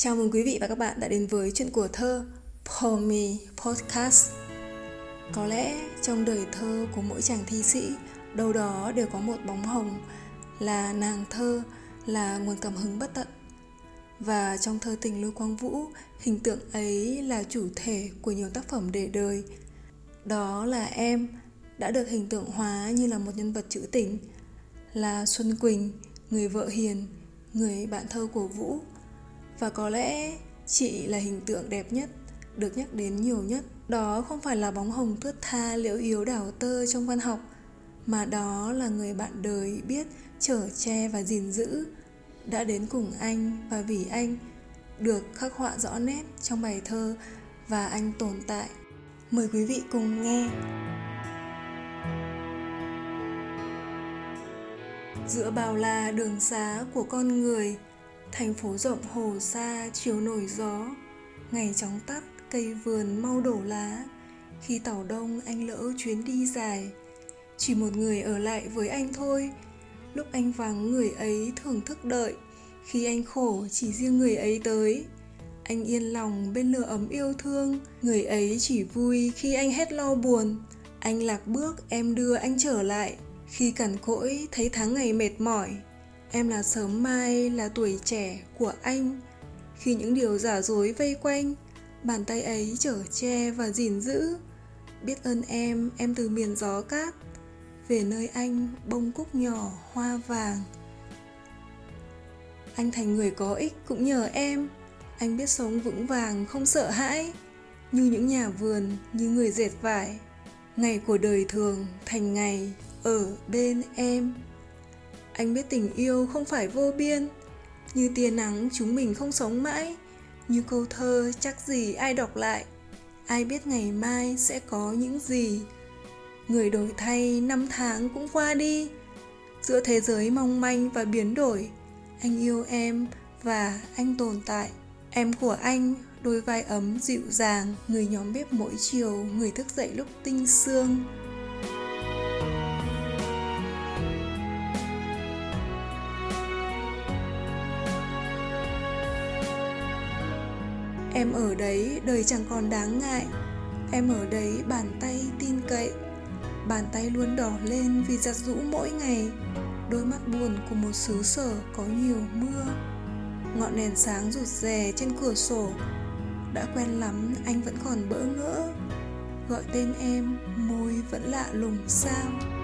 Chào mừng quý vị và các bạn đã đến với chuyện của thơ Pomi Podcast. Có lẽ trong đời thơ của mỗi chàng thi sĩ, đâu đó đều có một bóng hồng là nàng thơ, là nguồn cảm hứng bất tận. Và trong thơ tình Lưu Quang Vũ, hình tượng ấy là chủ thể của nhiều tác phẩm để đời. Đó là em đã được hình tượng hóa như là một nhân vật trữ tình, là Xuân Quỳnh, người vợ hiền, người bạn thơ của Vũ và có lẽ chị là hình tượng đẹp nhất, được nhắc đến nhiều nhất, đó không phải là bóng hồng thướt tha, liễu yếu đảo tơ trong văn học, mà đó là người bạn đời biết, chở che và gìn giữ, đã đến cùng anh và vì anh, được khắc họa rõ nét trong bài thơ và anh tồn tại. Mời quý vị cùng nghe. Giữa bao la đường xá của con người Thành phố rộng hồ xa, chiều nổi gió. Ngày chóng tắt, cây vườn mau đổ lá. Khi tàu đông, anh lỡ chuyến đi dài. Chỉ một người ở lại với anh thôi. Lúc anh vắng, người ấy thường thức đợi. Khi anh khổ, chỉ riêng người ấy tới. Anh yên lòng bên lửa ấm yêu thương. Người ấy chỉ vui khi anh hết lo buồn. Anh lạc bước, em đưa anh trở lại. Khi cằn cỗi, thấy tháng ngày mệt mỏi. Em là sớm mai, là tuổi trẻ của anh. Khi những điều giả dối vây quanh, bàn tay ấy chở che và gìn giữ. Biết ơn em, em từ miền gió cát, về nơi anh bông cúc nhỏ hoa vàng. Anh thành người có ích cũng nhờ em, anh biết sống vững vàng không sợ hãi, như những nhà vườn, như người dệt vải. Ngày của đời thường thành ngày ở bên em anh biết tình yêu không phải vô biên. Như tia nắng chúng mình không sống mãi. Như câu thơ chắc gì ai đọc lại. Ai biết ngày mai sẽ có những gì. Người đổi thay năm tháng cũng qua đi. Giữa thế giới mong manh và biến đổi, anh yêu em và anh tồn tại. Em của anh, đôi vai ấm dịu dàng, người nhóm bếp mỗi chiều, người thức dậy lúc tinh sương. Em ở đấy, đời chẳng còn đáng ngại. Em ở đấy, bàn tay tin cậy. Bàn tay luôn đỏ lên vì giặt rũ mỗi ngày. Đôi mắt buồn của một xứ sở có nhiều mưa. Ngọn đèn sáng rụt rè trên cửa sổ. Đã quen lắm, anh vẫn còn bỡ ngỡ. Gọi tên em, môi vẫn lạ lùng sao?